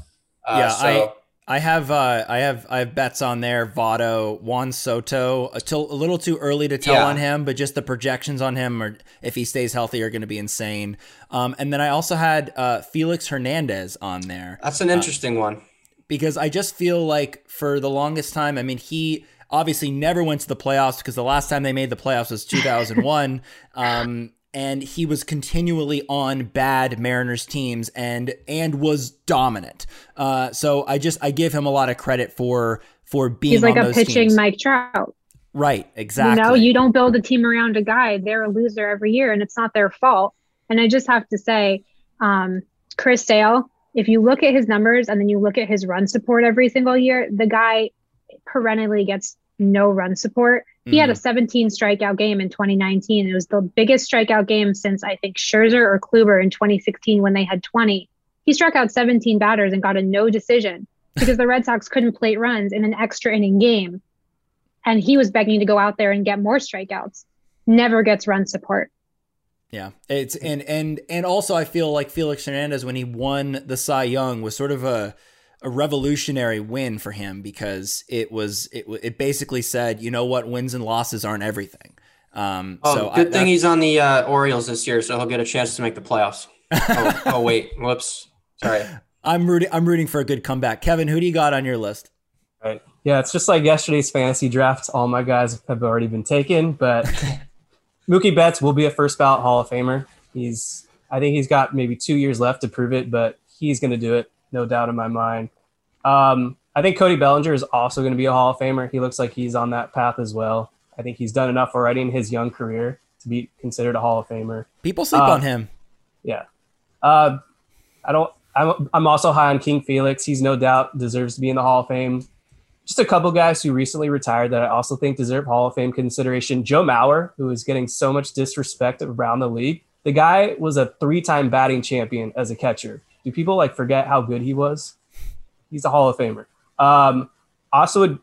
Uh, Yeah, so, I have uh, I have I have Betts on there. Votto, Juan Soto. A, till, a little too early to tell Yeah. on him, but just the projections on him, or if he stays healthy, are going to be insane. Um, and then I also had uh, Felix Hernandez on there that's an interesting one. because I just feel like for the longest time, I mean, he obviously never went to the playoffs because the last time they made the playoffs was 2001. um, and he was continually on bad Mariners teams and and was dominant. Uh, so I just I give him a lot of credit for for being He's like a pitching teams. Mike Trout. right, exactly. You know, you don't build a team around a guy. They're a loser every year, and it's not their fault. And I just have to say, um, Chris Sale, if you look at his numbers and then you look at his run support every single year, the guy perennially gets no run support. He had a mm-hmm. 17 strikeout game in 2019. It was the biggest strikeout game since I think Scherzer or Kluber in 2016 when they had 20. He struck out 17 batters and got a no decision <laughs> because the Red Sox couldn't plate runs in an extra inning game. And he was begging to go out there and get more strikeouts. Never gets run support. Yeah, it's and and and also I feel like Felix Hernandez when he won the Cy Young was sort of a a revolutionary win for him because it was it it basically said you know what wins and losses aren't everything. Um, Oh, so I- good thing that- he's on the uh, Orioles this year, so he'll get a chance to make the playoffs. oh, <laughs> oh, wait, whoops, sorry. I'm rooting I'm rooting for a good comeback. Kevin, who do you got on your list? Right. Yeah, it's just like yesterday's fantasy draft. All my guys have already been taken, but <laughs> Mookie Betts will be a first ballot Hall of Famer. He's, I think he's got maybe two years left to prove it, but he's going to do it, no doubt in my mind. Um, I think Cody Bellinger is also going to be a Hall of Famer. He looks like he's on that path as well. I think he's done enough already in his young career to be considered a Hall of Famer. People sleep Uh, on him. Yeah. Uh, I don't. I'm. I'm also high on King Felix. He's no doubt deserves to be in the Hall of Fame. Just a couple guys who recently retired that I also think deserve Hall of Fame consideration. Joe Mauer, who is getting so much disrespect around the league. The guy was a three-time batting champion as a catcher. Do people like forget how good he was? He's a Hall of Famer. Um, also, would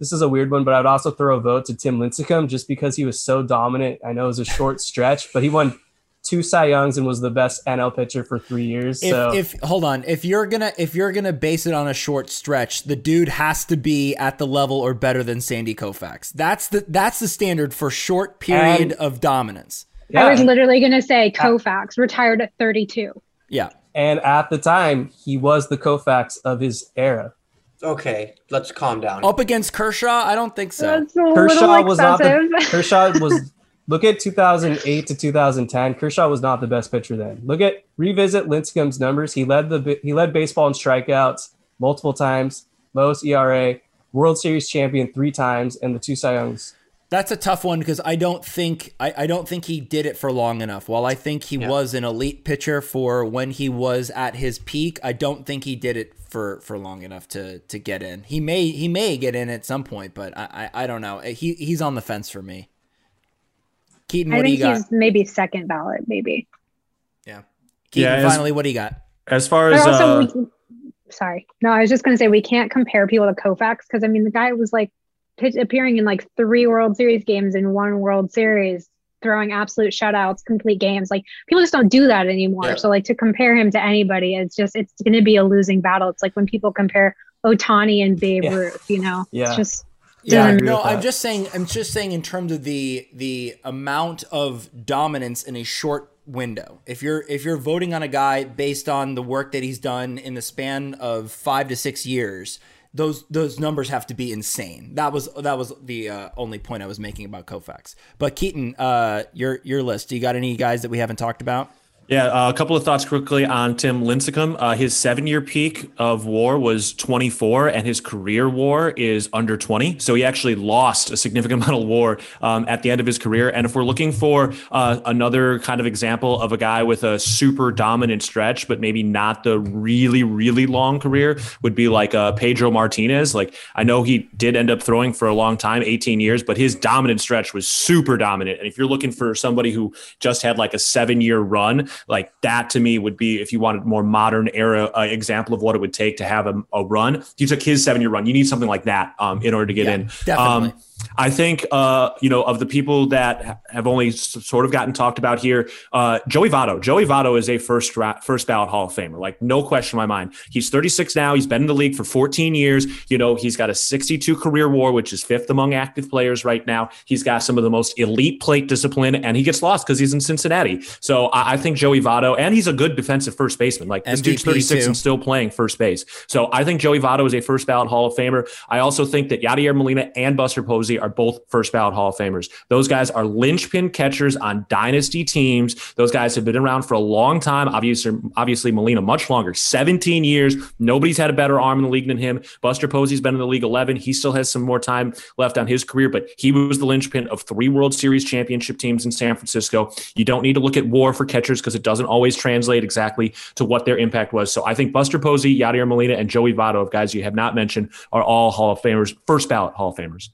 this is a weird one, but I'd also throw a vote to Tim Lincecum just because he was so dominant. I know it was a short <laughs> stretch, but he won two Cy Youngs and was the best NL pitcher for three years. If, so if hold on, if you're gonna if you're gonna base it on a short stretch, the dude has to be at the level or better than Sandy Koufax. That's the that's the standard for short period And- of dominance. yeah, I was literally going to say Koufax retired at 32. Yeah, and at the time he was the Koufax of his era. Okay, let's calm down. up against Kershaw, I don't think so. That's a Kershaw little was not excessive. the <laughs> Kershaw was look at 2008 to 2010. Kershaw was not the best pitcher then. Look at revisit Lincecum's numbers. He led the he led baseball in strikeouts multiple times, lowest ERA, World Series champion three times, and the two Cy Youngs. That's a tough one because I don't think I, I don't think he did it for long enough. While I think he was an elite pitcher for when he was at his peak, I don't think he did it for, for long enough to to get in. He may he may get in at some point, but I I, I don't know. He he's on the fence for me. Keaton, I what do you think got? he's maybe second ballot, maybe. Yeah. Keaton, Yeah, as- finally, what do you got? As far as also, uh, we, sorry, no, I was just going to say we can't compare people to Koufax because I mean the guy was like pitch, appearing in like three World Series games in one World Series, throwing absolute shutouts, complete games. Like people just don't do that anymore. Yeah. So like to compare him to anybody, it's just it's going to be a losing battle. It's like when people compare Ohtani and Babe Yeah. Ruth. You know, Yeah. it's just Yeah, Doesn't- no, I'm just saying. I'm just saying in terms of the the amount of dominance in a short window. If you're if you're voting on a guy based on the work that he's done in the span of five to six years, those those numbers have to be insane. That was that was the uh, only point I was making about Koufax. But Keaton, uh, your your list. Do you got any guys that we haven't talked about? Yeah, uh, a couple of thoughts quickly on Tim Lincecum. Uh, his seven-year peak of WAR was 24, and his career WAR is under 20. So he actually lost a significant <laughs> amount of WAR um, at the end of his career. And if we're looking for uh, another kind of example of a guy with a super dominant stretch, but maybe not the really, really long career, would be like uh, Pedro Martinez. Like I know he did end up throwing for a long time, 18 years, but his dominant stretch was super dominant. And if you're looking for somebody who just had like a seven-year run, like that to me would be if you wanted more modern era uh, example of what it would take to have a, a run. You took his seven year run. You need something like that um, in order to get Yeah, in. definitely. Um, I think uh, you know of the people that have only sort of gotten talked about here. Uh, Joey Votto. Joey Votto is a first dra- first ballot Hall of Famer. Like no question in my mind. He's 36 now. He's been in the league for 14 years. You know he's got a 62 career WAR, which is fifth among active players right now. He's got some of the most elite plate discipline, and he gets lost because he's in Cincinnati. So I, I think Joey Votto, and he's a good defensive first baseman. Like this dude's 36 too. and still playing first base. So I think Joey Votto is a first ballot Hall of Famer. I also think that Yadier Molina and Buster Posey are both first ballot Hall of Famers. Those guys are linchpin catchers on dynasty teams. Those guys have been around for a long time. Obviously, obviously Molina much longer, 17 years. Nobody's had a better arm in the league than him. Buster Posey's been in the league 11. He still has some more time left on his career, but he was the linchpin of three World Series championship teams in San Francisco. You don't need to look at WAR for catchers because it doesn't always translate exactly to what their impact was. So I think Buster Posey, Yadier Molina, and Joey Votto, of guys you have not mentioned, are all Hall of Famers, first ballot Hall of Famers.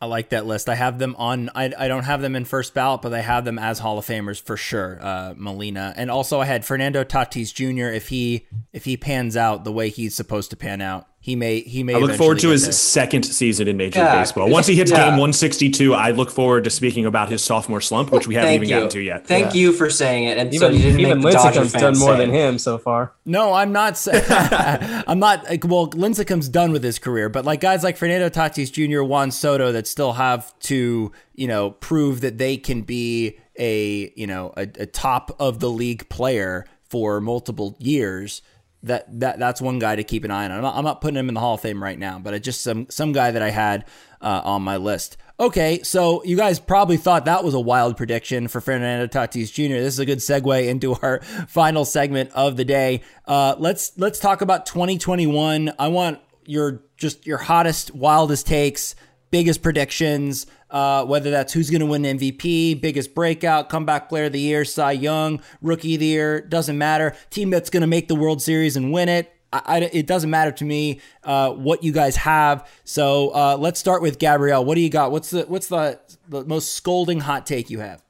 I like that list. I have them on. I, I don't have them in first ballot, but I have them as Hall of Famers for sure. Uh, Molina, and also I had Fernando Tatis Jr. If he if he pans out the way he's supposed to pan out, he may he may. I look forward to his there. second season in Major Yeah. League Baseball. Once he hits Yeah. game 162, I look forward to speaking about his sophomore slump, which we haven't even you. gotten to yet. Thank you for saying it. And so Even you didn't even make Lincecum's done more than him so far. No, I'm not. sa- <laughs> I'm not. Like, well, Lincecum's done with his career, but like guys like Fernando Tatis Jr., Juan Soto, that still have to, you know, prove that they can be a, you know, a, a top of the league player for multiple years. That that that's one guy to keep an eye on. I'm not, I'm not putting him in the Hall of Fame right now, but it's just some some guy that I had uh, on my list. Okay, so you guys probably thought that was a wild prediction for Fernando Tatis Jr. This is a good segue into our <laughs> final segment of the day. Uh, let's let's talk about 2021. I want your just your hottest, wildest takes, biggest predictions. Uh, whether that's who's going to win MVP, biggest breakout, comeback player of the year, Cy Young, rookie of the year, doesn't matter. Team that's going to make the World Series and win it. I, I- it doesn't matter to me uh, what you guys have. So uh, let's start with Gabrielle. What do you got? What's the what's the, the most scolding hot take you have?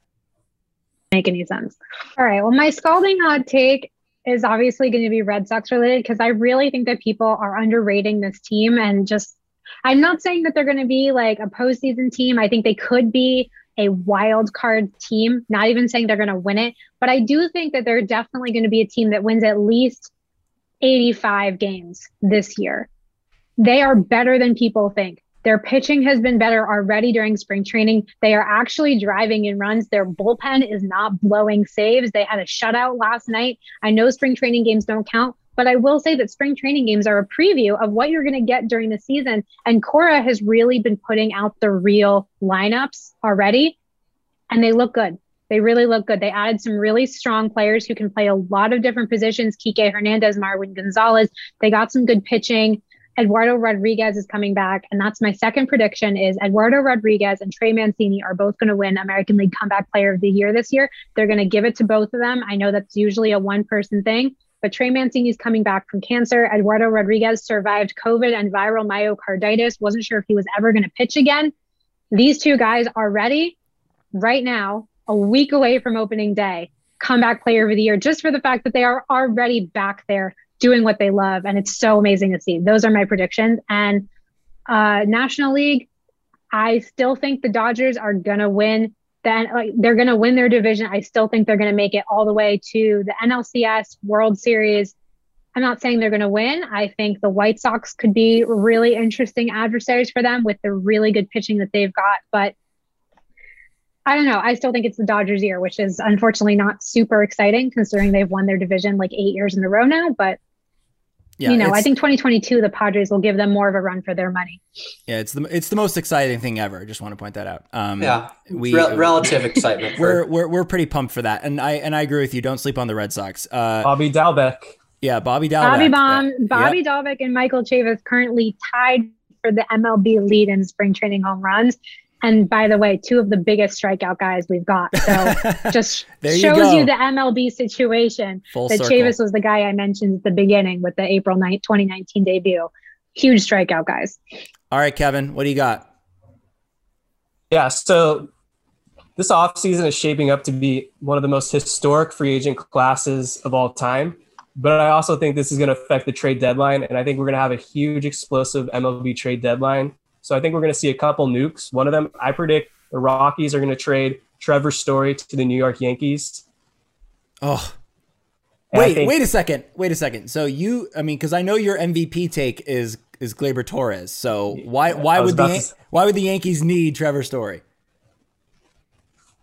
make any sense. All right. Well, my scalding hot take is obviously going to be Red Sox related because I really think that people are underrating this team and just I'm not saying that they're going to be like a postseason team. I think they could be a wild card team, not even saying they're going to win it, but I do think that they're definitely going to be a team that wins at least 85 games this year. They are better than people think. Their pitching has been better already during spring training. They are actually driving in runs. Their bullpen is not blowing saves. They had a shutout last night. I know spring training games don't count, but I will say that spring training games are a preview of what you're going to get during the season. And Cora has really been putting out the real lineups already, and they look good. They really look good. They added some really strong players who can play a lot of different positions. Kike Hernandez, Marwin Gonzalez. They got some good pitching. Eduardo Rodriguez is coming back. And that's my second prediction is Eduardo Rodriguez and Trey Mancini are both going to win American League Comeback Player of the Year this year. They're going to give it to both of them. I know that's usually a one person thing, but Trey Mancini is coming back from cancer. Eduardo Rodriguez survived COVID and viral myocarditis. Wasn't sure if he was ever going to pitch again. These two guys are ready. right now, a week away from opening day, comeback player of the year, just for the fact that they are already back there doing what they love. And it's so amazing to see. Those are my predictions. And uh, National League, I still think the Dodgers are going to win. Then like, they're going to win their division. I still think they're going to make it all the way to the NLCS World Series. I'm not saying they're going to win. I think the White Sox could be really interesting adversaries for them with the really good pitching that they've got. But I don't know. I still think it's the Dodgers' year, which is unfortunately not super exciting considering they've won their division like eight years in a row now. But yeah, you know, I think 2022 the Padres will give them more of a run for their money. Yeah, it's the it's the most exciting thing ever. I Just want to point that out. Um, yeah, we Re- relative excitement. We're, we're we're pretty pumped for that, and I and I agree with you. Don't sleep on the Red Sox. Uh, Bobby Dalbec. Yeah, Bobby Dalbec. Bobby Baum, Bobby yep. Dalbec, and Michael Chavis currently tied for the MLB lead in spring training home runs. And by the way, two of the biggest strikeout guys we've got. So <laughs> just shows you, you, the MLB situation. Full that circle. Chavis was the guy I mentioned at the beginning with the April 9th, 2019 debut. Huge strikeout guys. All right, Kevin, what do you got? Yeah, so this offseason is shaping up to be one of the most historic free agent classes of all time. But I also think this is going to affect the trade deadline. And I think we're going to have a huge explosive MLB trade deadline so I think we're going to see a couple nukes. One of them, I predict the Rockies are going to trade Trevor Story to the New York Yankees. Oh. And wait, think, wait a second. Wait a second. So you, I mean, because I know your MVP take is is Gleyber Torres. So why why would the to, why would the Yankees need Trevor Story?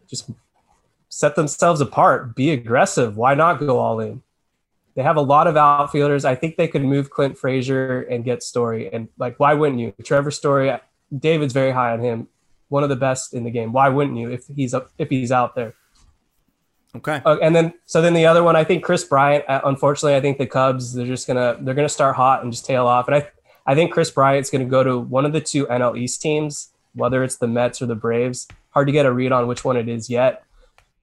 Just set themselves apart. Be aggressive. Why not go all in? They have a lot of outfielders. I think they could move Clint Frazier and get Story. And like, why wouldn't you? Trevor Story, David's very high on him. One of the best in the game. Why wouldn't you if he's up if he's out there? Okay. Uh, and then so then the other one, I think Kris Bryant. Uh, unfortunately, I think the Cubs they're just gonna they're gonna start hot and just tail off. And I I think Kris Bryant's gonna go to one of the two NL East teams, whether it's the Mets or the Braves. Hard to get a read on which one it is yet.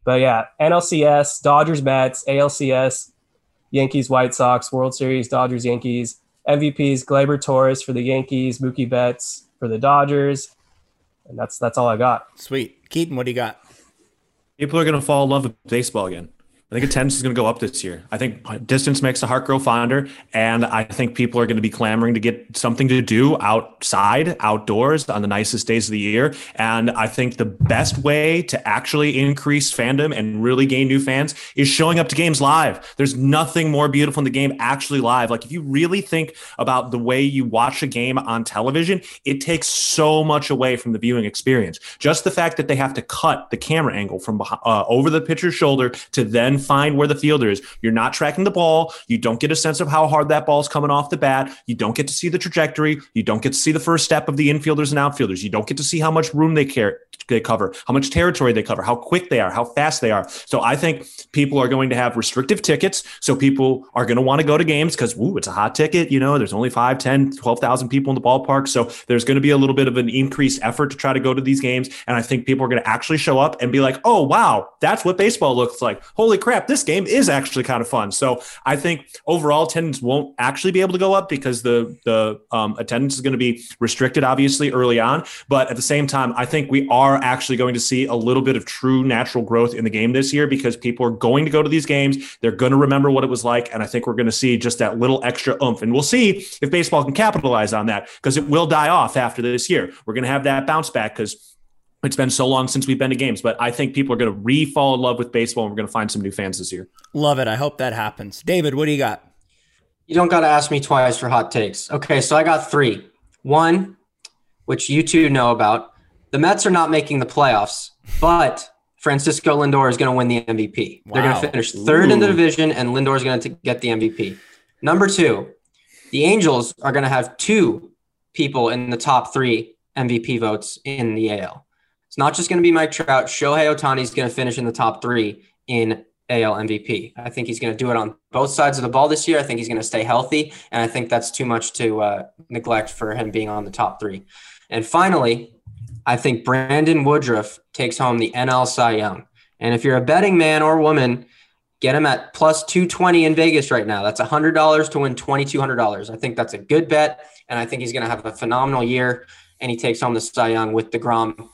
But yeah, NLCS, Dodgers, Mets, ALCS, Yankees, White Sox, World Series, Dodgers, Yankees. MVPs: Gleyber Torres for the Yankees, Mookie Betts for the Dodgers, and that's that's all I got. Sweet, Keaton, what do you got? People are going to fall in love with baseball again. I think attendance is going to go up this year. I think distance makes the heart grow fonder. And I think people are going to be clamoring to get something to do outside, outdoors on the nicest days of the year. And I think the best way to actually increase fandom and really gain new fans is showing up to games live. There's nothing more beautiful in the game actually live. Like if you really think about the way you watch a game on television, it takes so much away from the viewing experience. Just the fact that they have to cut the camera angle from uh, over the pitcher's shoulder to then find where the fielder is. You're not tracking the ball. You don't get a sense of how hard that ball is coming off the bat. You don't get to see the trajectory. You don't get to see the first step of the infielders and outfielders. You don't get to see how much room they care they cover, how much territory they cover, how quick they are, how fast they are. So I think people are going to have restrictive tickets. So people are going to want to go to games because, ooh, it's a hot ticket. You know, there's only 5, 10, 12,000 people in the ballpark. So there's going to be a little bit of an increased effort to try to go to these games. And I think people are going to actually show up and be like, oh, wow, that's what baseball looks like. Holy crap crap, this game is actually kind of fun. So I think overall attendance won't actually be able to go up because the the um, attendance is going to be restricted, obviously early on. But at the same time, I think we are actually going to see a little bit of true natural growth in the game this year because people are going to go to these games. They're going to remember what it was like, and I think we're going to see just that little extra oomph. And we'll see if baseball can capitalize on that because it will die off after this year. We're going to have that bounce back because it's been so long since we've been to games, but I think people are going to re fall in love with baseball and we're going to find some new fans this year. Love it. I hope that happens. David, what do you got? You don't got to ask me twice for hot takes. Okay, so I got three. One, which you two know about. The Mets are not making the playoffs, but Francisco Lindor is going to win the MVP. Wow. They're going to finish third Ooh. in the division, and Lindor is going to get the MVP. Number two, the Angels are going to have two people in the top three MVP votes in the AL. It's not just going to be Mike Trout. Shohei Ohtani is going to finish in the top three in AL MVP. I think he's going to do it on both sides of the ball this year. I think he's going to stay healthy, and I think that's too much to uh, neglect for him being on the top three. And finally, I think Brandon Woodruff takes home the NL Cy Young. And if you're a betting man or woman, get him at plus 220 in Vegas right now. That's $100 to win $2,200. I think that's a good bet, and I think he's going to have a phenomenal year. And he takes home the Cy Young with DeGrom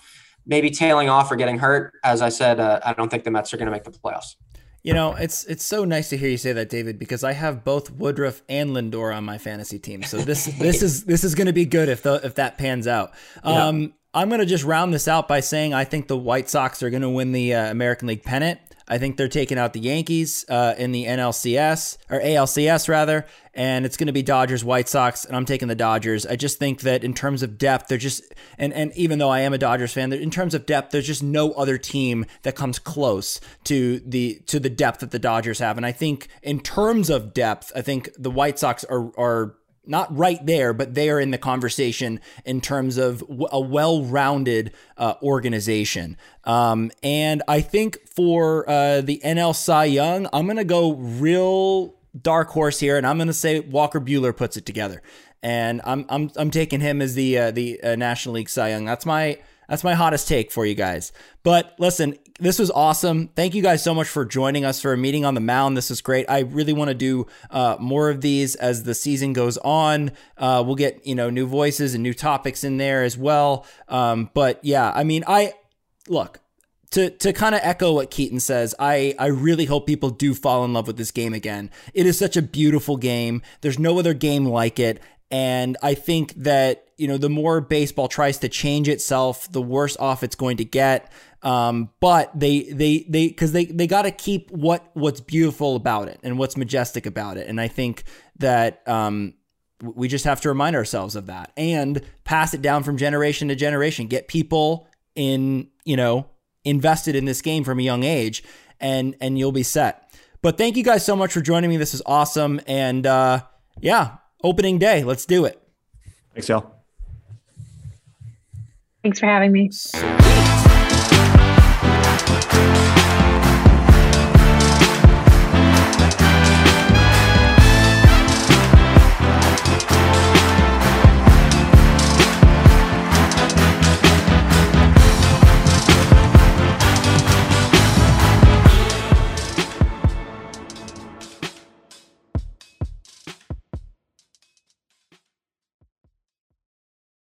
maybe tailing off or getting hurt. As I said, uh, I don't think the Mets are going to make the playoffs. You know, it's it's so nice to hear you say that, David, because I have both Woodruff and Lindor on my fantasy team. So this <laughs> this is this is going to be good if the, if that pans out. Um, yeah. I'm going to just round this out by saying I think the White Sox are going to win the uh, American League pennant. I think they're taking out the Yankees uh, in the NLCS or ALCS rather, and it's going to be Dodgers White Sox, and I'm taking the Dodgers. I just think that in terms of depth, they're just and and even though I am a Dodgers fan, in terms of depth, there's just no other team that comes close to the to the depth that the Dodgers have, and I think in terms of depth, I think the White Sox are are not right there, but they are in the conversation in terms of a well rounded uh, organization. Um, and I think for uh, the NL Cy Young, I'm going to go real dark horse here, and I'm going to say Walker Buehler puts it together. And I'm I'm I'm taking him as the uh, the uh, National League Cy Young. That's my that's my hottest take for you guys. But listen, this was awesome. Thank you guys so much for joining us for a meeting on the mound. This is great. I really want to do uh, more of these as the season goes on. Uh, we'll get you know new voices and new topics in there as well. Um, but yeah, I mean, I look to to kind of echo what Keaton says, I I really hope people do fall in love with this game again. It is such a beautiful game. There's no other game like it, and I think that you know the more baseball tries to change itself, the worse off it's going to get. Um, but they they they because they they got to keep what what's beautiful about it and what's majestic about it, and I think that um, we just have to remind ourselves of that and pass it down from generation to generation. Get people in you know invested in this game from a young age, and and you'll be set. But thank you guys so much for joining me. This is awesome, and uh, yeah, opening day. Let's do it. Thanks, y'all. Thanks for having me. Sweet.